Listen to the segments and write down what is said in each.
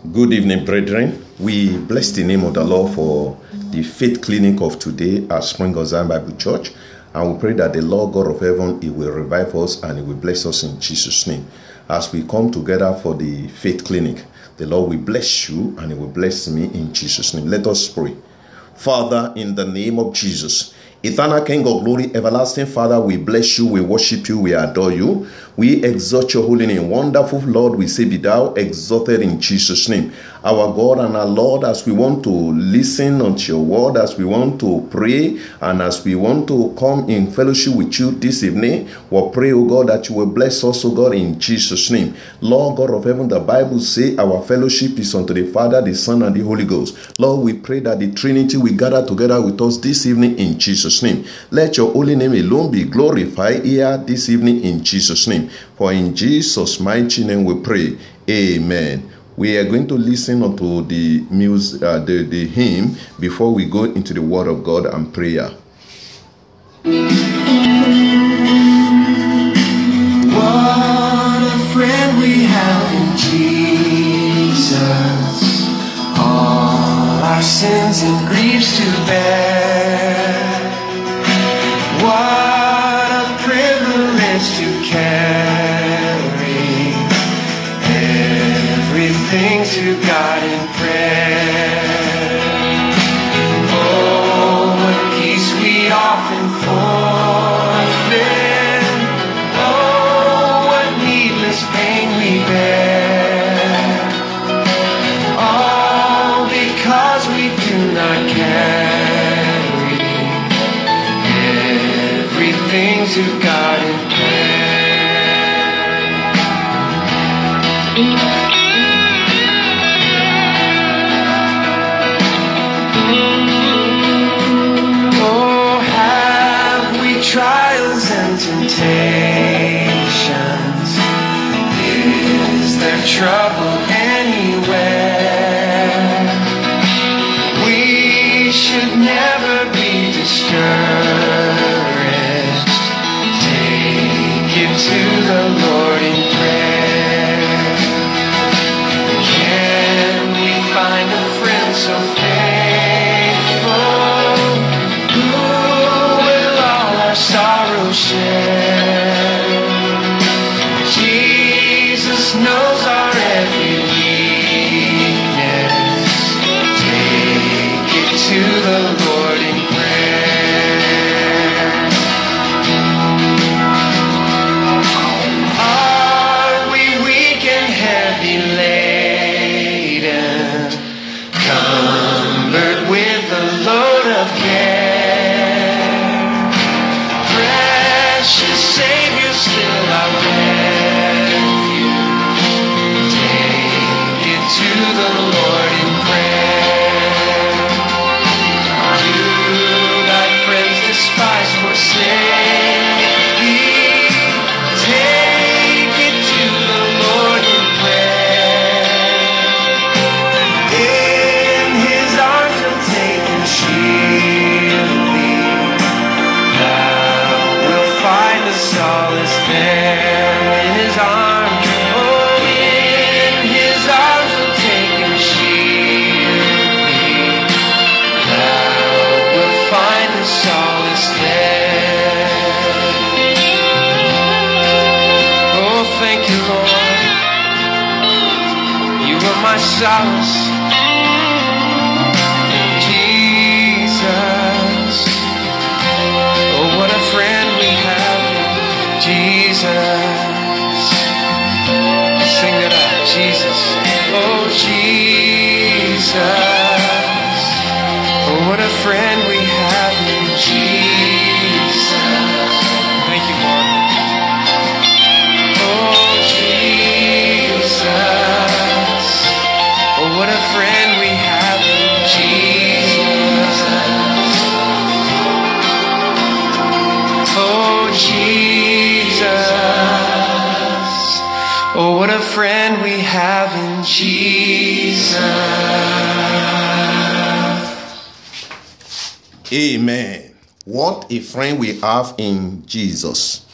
Good evening, brethren. We bless the name of the Lord for the faith clinic of today at Spring of Zion Bible Church. And we pray that the Lord God of heaven, He will revive us and He will bless us in Jesus' name. As we come together for the faith clinic, the Lord will bless you and He will bless me in Jesus' name. Let us pray. Father, in the name of Jesus, Eternal King of glory, everlasting Father, we bless you, we worship you, we adore you. We exalt your holy name. Wonderful Lord, we say, Be thou exalted in Jesus' name. Our God and our Lord, as we want to listen unto your word, as we want to pray, and as we want to come in fellowship with you this evening, we pray, O God, that you will bless us, O God, in Jesus' name. Lord God of heaven, the Bible say our fellowship is unto the Father, the Son, and the Holy Ghost. Lord, we pray that the Trinity will gather together with us this evening in Jesus' name. Let your holy name alone be glorified here this evening in Jesus' name. For in Jesus' mighty name we pray. Amen. We are going to listen to the music, uh, the, the hymn before we go into the Word of God and prayer. What a friend we have in Jesus. All our sins and griefs to bear. Sorrows my solace. Jesus. Oh, what a friend we have. Jesus. Sing it out. Jesus. Oh, Jesus. Oh, what a friend Jesus. Oh, what a friend we have in Jesus. Amen. What a friend we have in Jesus.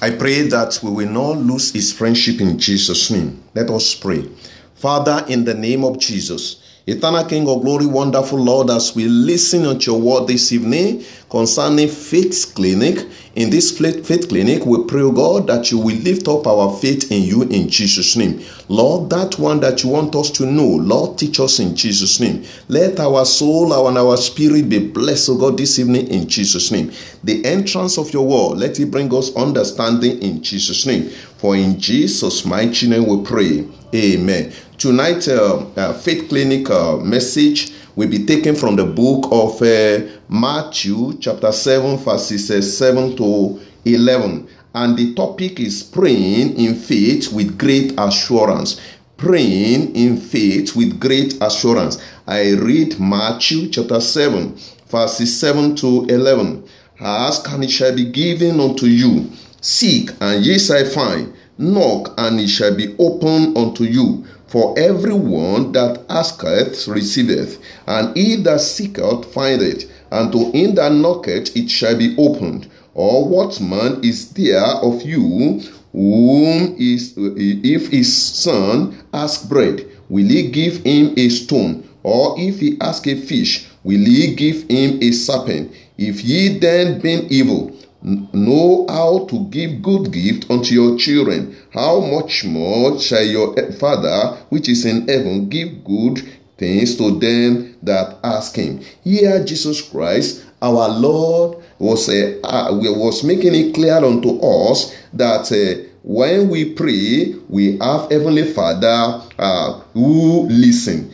I pray that we will not lose his friendship in Jesus' name. Let us pray. Father, in the name of Jesus, Eternal King of glory, wonderful Lord, as we listen unto your word this evening concerning Faith Clinic, in this faith clinic, we pray, God, that you will lift up our faith in you in Jesus' name. Lord, that one that you want us to know, Lord, teach us in Jesus' name. Let our soul and our spirit be blessed, oh God, this evening in Jesus' name. The entrance of your word, let it bring us understanding in Jesus' name. For in Jesus' mighty name we pray. Amen. Tonight, uh, uh, Faith Clinic uh, message will be taken from the book of uh, Matthew, chapter 7, verses uh, 7 to 11. And the topic is praying in faith with great assurance. Praying in faith with great assurance. I read Matthew chapter 7, verses 7 to 11. Ask and it shall be given unto you. Seek and ye shall find. Knock and it shall be opened unto you. For everyone that asketh receiveth, and he that seeketh findeth, and to him that knocketh it shall be opened. Or what man is there of you whom is if his son ask bread, will he give him a stone? Or if he ask a fish, will he give him a serpent? If ye then being evil know how to give good gift unto your children, how much more shall your Father which is in heaven give good things to them that ask him? Here Jesus Christ, our Lord, was uh, uh, was making it clear unto us that uh, when we pray, we have Heavenly Father uh, who listen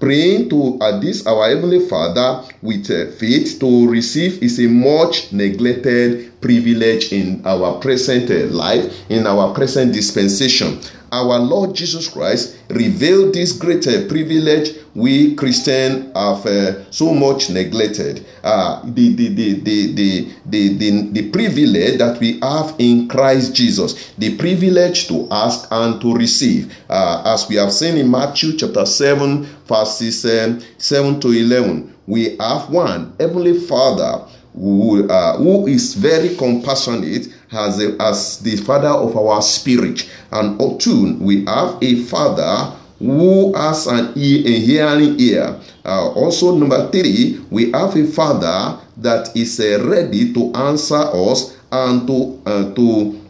praying to uh, this our heavenly father with uh, faith to receive is a much neglected privilege in our present uh, life in our present dispensation. Our lord jesus christ revealed this great uh, privilege we christians have uh, so much neglected. Uh, the, the, the, the, the, the, the, the privilege that we have in christ jesus. The privilege to ask and to receive. Uh, as we have seen in matthew chapter 7 verses um, 7 to 11 we have one heavenly father who, uh, who is very compassionate as, a, as the father of our spirit. And two, we have a father who has an ear, a hearing ear. Uh, also, number three, we have a father that is uh, ready to answer us and to uh, to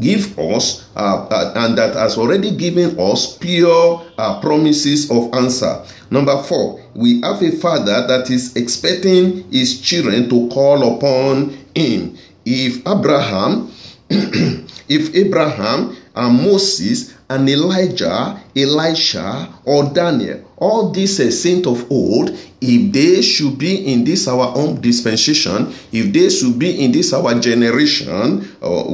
give us uh, uh, and that has already given us pure uh, promises of answer. Number four, we have a father that is expecting his children to call upon him. If Abraham, if Abraham and Moses and Elijah, Elisha, or Daniel, all these uh, saints of old, if they should be in this our own dispensation, if they should be in this our generation, uh,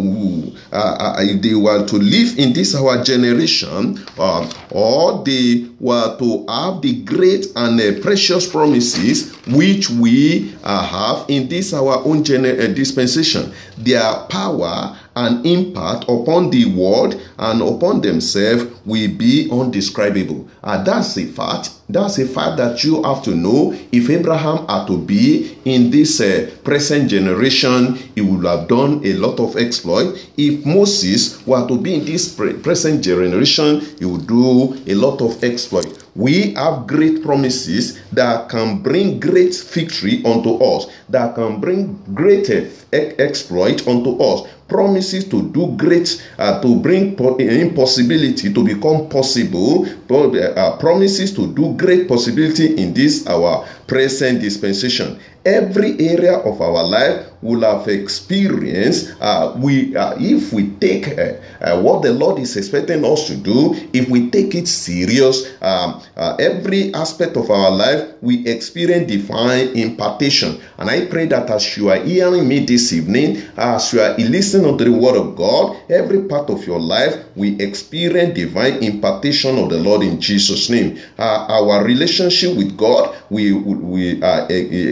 uh, uh, if they were to live in this our generation, uh, or they were to have the great and uh, precious promises which we uh, have in this our own gener- dispensation, their power and impact upon the world and upon themselves will be undescribable. And that's a fact. That's a fact that you have to know. If Abraham had to be in this uh, present generation, he would have done a lot of exploit. If Moses were to be in this pre- present generation, he would do a lot of exploit. We have great promises that can bring great victory unto us, that can bring great uh, exploit unto us promises to do great, uh, to bring impossibility to become possible, uh, promises to do great possibility in this our present dispensation. Every area of our life will have experienced. Uh, we, uh, if we take uh, uh, what the Lord is expecting us to do, if we take it serious, um, uh, every aspect of our life we experience divine impartation. And I pray that as you are hearing me this evening, as you are listening to the Word of God, every part of your life we experience divine impartation of the Lord in Jesus' name. Uh, our relationship with God, we we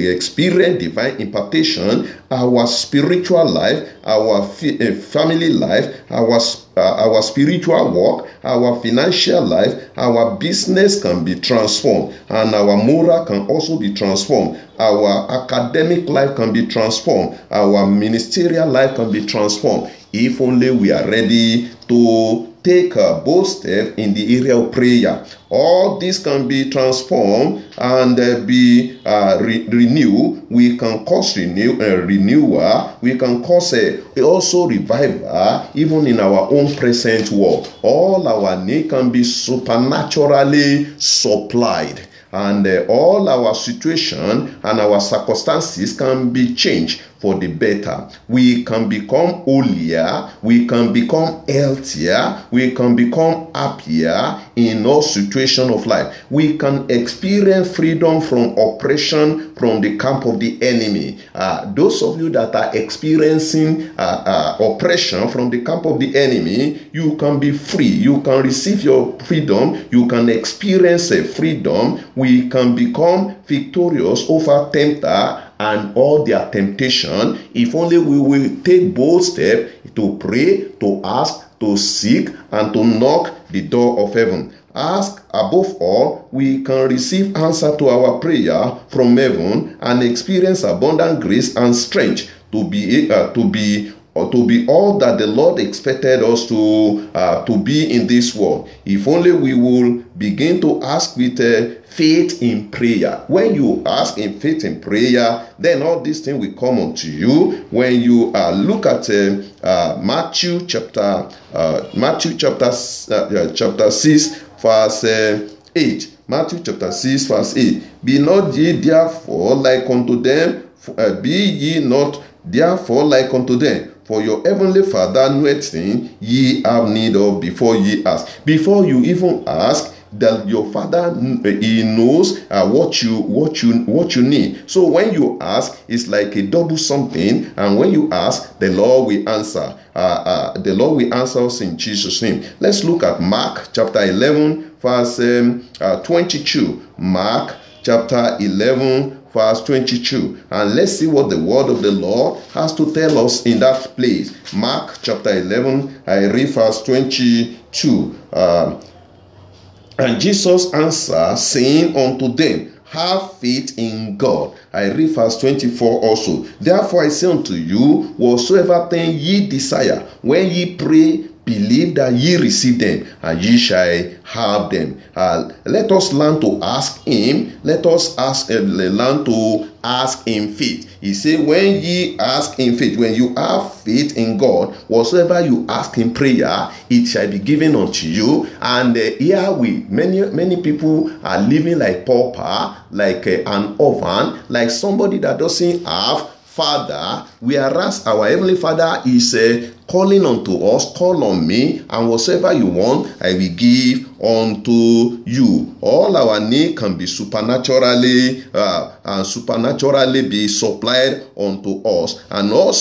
experience divine impartation Uh, our spiritual life, our family life, our uh, our spiritual work, our financial life, our business can be transformed, and our moral can also be transformed. Our academic life can be transformed. Our ministerial life can be transformed if only we are ready to take a bold step in the area of prayer. All this can be transformed and uh, be uh, re- renewed. We can cause renew, uh, renewal. We can cause uh, also revival even in our own present world. All our need can be supernaturally supplied and uh, all our situation and our circumstances can be changed for the better. We can become holier, we can become healthier, we can become happier in all situation of life. We can experience freedom from oppression from the camp of the enemy. Uh, those of you that are experiencing uh, uh, oppression from the camp of the enemy, you can be free. You can receive your freedom. You can experience a freedom. We can become victorious over tempter and all their temptation if only we will take bold step to pray to ask to seek and to knock the door of heaven. Ask above all we can receive answer to our prayer from heaven and experience abundant grace and strength to be uh, to be or to be all that the Lord expected us to uh, to be in this world. If only we will begin to ask with uh, faith in prayer. When you ask in faith in prayer, then all these things will come unto you. When you uh, look at uh, uh, Matthew chapter uh, Matthew chapter chapter six verse eight. Matthew chapter six verse eight. Be not ye therefore like unto them, be ye not therefore like unto them. For your heavenly Father knoweth things ye have need of before ye ask. Before you even ask, that your father he knows uh, what you what you what you need. So when you ask it's like a double something. And when you ask the lord will answer. Uh, uh, the lord will answer us in jesus name. Let's look at mark chapter 11 verse um, uh, 22 mark chapter 11 verse 22 and let's see what the word of the lord has to tell us in that place mark chapter 11 i read verse 22 uh, and jesus answered saying unto them have faith in God. I read verse 24 also. Therefore I say unto you, whatsoever thing ye desire, when ye pray, believe that ye receive them and ye shall have them. Uh, let us learn to ask him let us ask uh, learn to ask in faith. He said, when ye ask in faith when you have faith in god whatsoever you ask in prayer it shall be given unto you. And uh, here we many many people are living like pauper like uh, an orphan like somebody that doesn't have father. Whereas our heavenly father is uh, calling unto us call on me and whatsoever you want i will give unto you. All our need can be supernaturally uh, and supernaturally be supplied unto us. And all,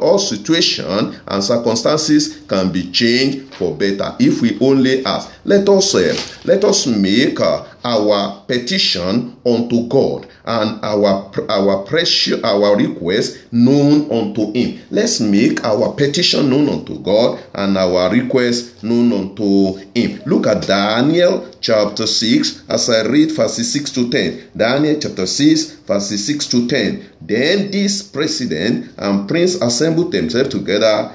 all situation and circumstances can be changed for better if we only ask. Let us uh, let us make uh, our petition unto God and our our pressure our request known unto him. Let's make our petition known unto God and our request known unto him. Look at Daniel chapter 6 as I read verses 6 to 10 Daniel chapter 6 verses 6 to 10 then this president and prince assembled themselves together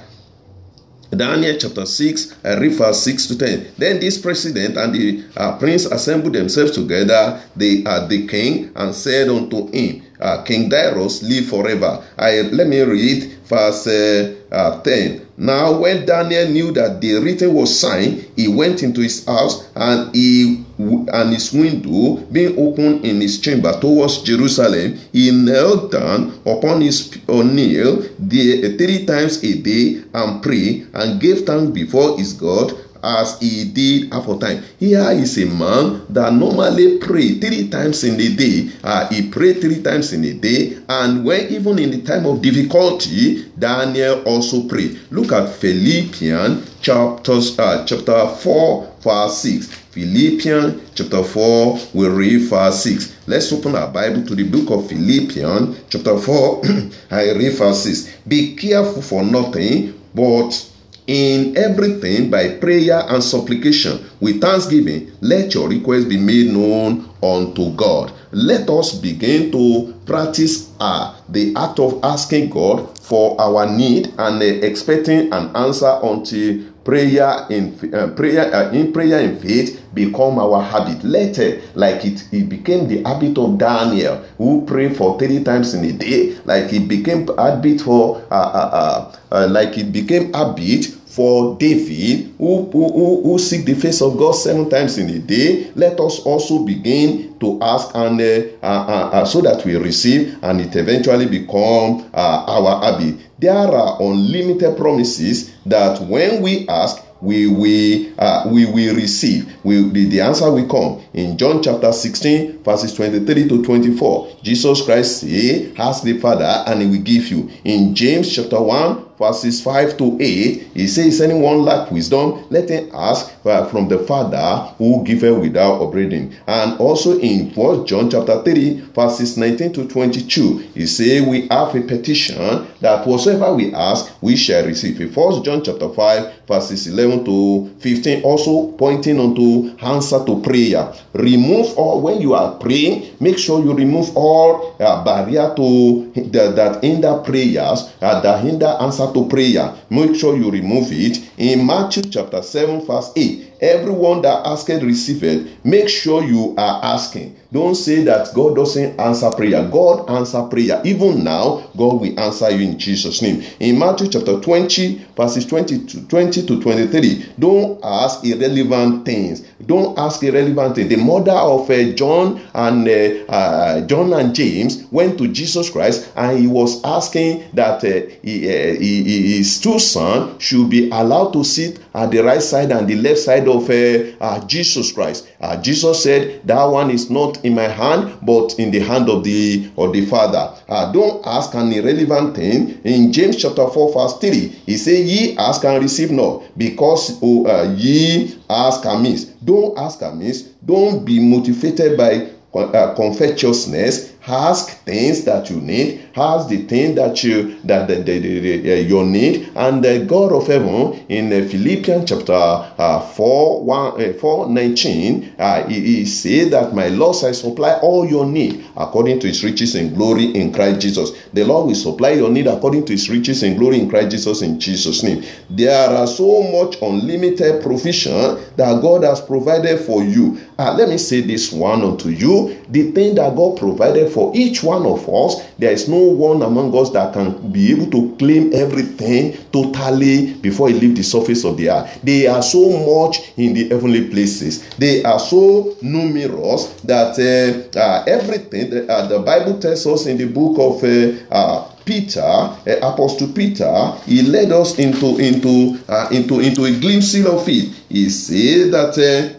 Daniel chapter 6, I read verse 6 to 10. Then this president and the uh, prince assembled themselves together, they uh, the king, and said unto him, uh, King Darius, live forever. I Let me read verse uh, uh, 10. Now, when Daniel knew that the written was signed, he went into his house and he and his window being open in his chamber towards Jerusalem, he knelt down upon his kneel there three times a day and prayed and gave thanks before his God as he did aforetime. Here is a man that normally pray three times in a day. Uh, he prayed three times in a day, and when even in the time of difficulty, Daniel also prayed. Look at Philippians chapter uh, chapter four verse six. Philippians chapter 4, we read verse 6. Let's open our Bible to the book of Philippians chapter 4. I read verse 6. Be careful for nothing, but in everything by prayer and supplication with thanksgiving let your request be made known unto god let us begin to practice uh, the act of asking god for our need and uh, expecting an answer unto prayer in uh, prayer uh, in prayer in faith become our habit. Later like it it became the habit of daniel who prayed for three times in a day. Like it became habit for uh, uh, uh, uh, like it became habit for David, who, who, who, who seek the face of God seven times in a day, let us also begin to ask and uh, uh, uh, so that we receive and it eventually become uh, our habit. There are unlimited promises that when we ask, we we uh, we will receive. We the, the answer will come in john chapter 16 verses 23 to 24 jesus christ say ask the father and he will give you. In james chapter 1 verses 5 to 8 he says anyone lack wisdom? Let him ask from the father who giveth without upbraiding. And also in first john chapter 3 verses 19 to 22 he say we have a petition that whatsoever we ask we shall receive. In first john chapter 5 verses 11 to 15 also pointing unto answer to prayer. Remove all when you are praying make sure you remove all uh, barrier to that, that hinder prayers uh, that hinder answer to prayer. Make sure you remove it. In matthew chapter 7 verse 8 everyone that asketh receiveth. Make sure you are asking. Don't say that god doesn't answer prayer. God answer prayer. Even now god will answer you in jesus name. In matthew chapter 20 verses 20 to 20 to 23 don't ask irrelevant things. Don't ask irrelevant things. The mother of uh, john and uh, uh, john and james went to jesus christ and he was asking that uh, uh, he, his two sons should be allowed to sit at the right side and the left side of uh, Jesus Christ. Uh, Jesus said, "That one is not in my hand, but in the hand of the of the Father." Uh, don't ask an irrelevant thing. In James chapter four verse three, he said, "Ye ask and receive not, because oh, ye ask amiss." Don't ask amiss. Don't be motivated by uh, covetousness ask things that you need ask the thing that you that the, the, the, uh, you need. And the god of heaven in uh, philippians chapter uh, 4 1 uh, 4 19 uh, he, he said that my lord shall supply all your need according to his riches and glory in christ jesus. The lord will supply your need according to his riches and glory in christ jesus in jesus name. There are so much unlimited provision that god has provided for you uh, let me say this one unto you. The thing that god provided for each one of us there is no one among us that can be able to claim everything totally before he leave the surface of the earth. They are so much in the heavenly places. They are so numerous that uh, uh, everything that, uh, the bible tells us in the book of uh, uh, Peter, uh, Apostle Peter, he led us into into uh, into into a glimpse of it. He said that uh,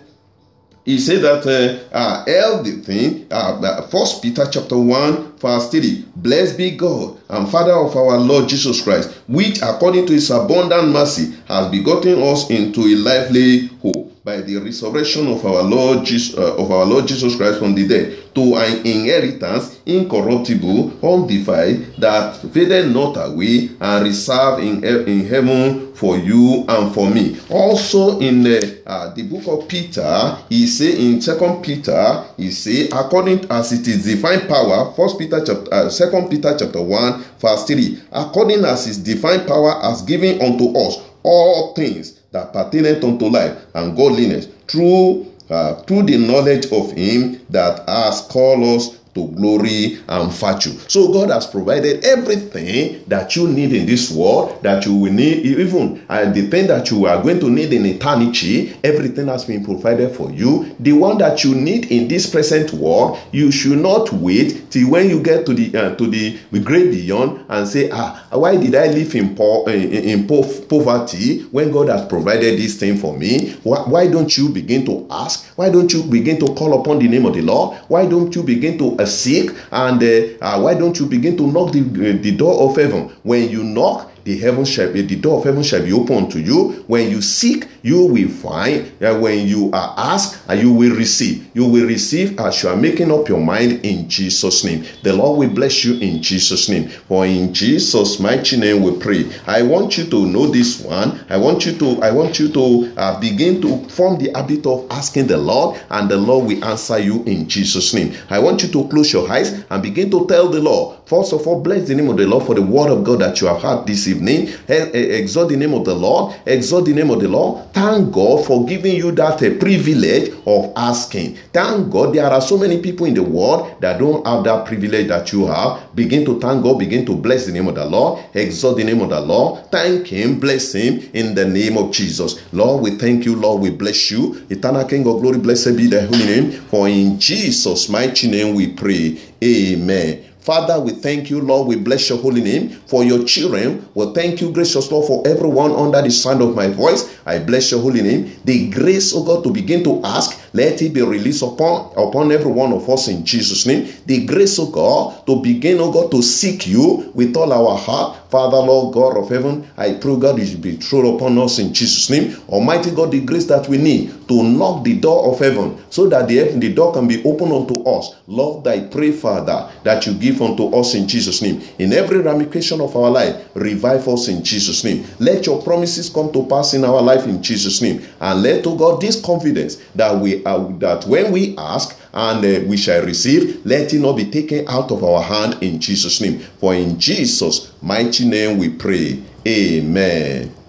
he said that uh, uh, everything, uh, First Peter chapter one verse three, blessed be God and Father of our Lord Jesus Christ, which according to His abundant mercy has begotten us into a lively hope by the resurrection of our Lord Jesus, uh, of our Lord Jesus Christ from the dead to an inheritance incorruptible, undefiled, that faded not away and reserved in, in heaven for you and for me. Also in the, uh, the book of Peter, he say in Second Peter, he say according as it is divine power, First Peter chapter, uh, Second Peter chapter one verse three, according as his divine power has given unto us all things that pertaineth unto life and godliness through uh, through the knowledge of him that has called us to glory and virtue. So God has provided everything that you need in this world, that you will need, even and the thing that you are going to need in eternity, everything has been provided for you. The one that you need in this present world, you should not wait till when you get to the uh, to the great beyond and say, ah, why did I live in poor in, in poverty when God has provided this thing for me? Why, why don't you begin to ask? Why don't you begin to call upon the name of the Lord? Why don't you begin to seek and uh, uh, why don't you begin to knock the, uh, the door of heaven? When you knock the heaven shall be the door of heaven shall be open to you. When you seek you will find. Uh, when you are asked and you will receive. You will receive as you are making up your mind in jesus name. The lord will bless you in jesus name. For in jesus mighty name we pray. I want you to know this one. I want you to i want you to uh, begin to form the habit of asking the lord and the lord will answer you in jesus name. I want you to close your eyes and begin to tell the lord. First of all bless the name of the lord for the word of god that you have had this evening. Exalt the name of the Lord. Exalt the name of the Lord. Thank God for giving you that uh, privilege of asking. Thank God there are so many people in the world that don't have that privilege that you have. Begin to thank God. Begin to bless the name of the Lord. Exalt the name of the Lord. Thank Him. Bless Him in the name of Jesus. Lord, we thank you. Lord, we bless you. Eternal King of glory, blessed be the holy name. For in Jesus' mighty name we pray. Amen. Father, we thank you, Lord. We bless your holy name for your children. We thank you, gracious Lord, for everyone under the sound of my voice. I bless your holy name. The grace, oh God, to begin to ask, let it be released upon, upon every one of us in Jesus' name. The grace, oh God, to begin, oh God, to seek you with all our heart. Father, Lord God of heaven, I pray, God, you should be thrown upon us in Jesus' name. Almighty God, the grace that we need to knock the door of heaven so that the, the door can be opened unto us. Lord, I pray, Father, that you give unto us in Jesus' name. In every ramification of our life, revive us in Jesus' name. Let your promises come to pass in our life in Jesus' name. And let, to God, this confidence that we are that when we ask, and uh, we shall receive. Let it not be taken out of our hand in Jesus' name. For in Jesus' mighty name we pray. Amen.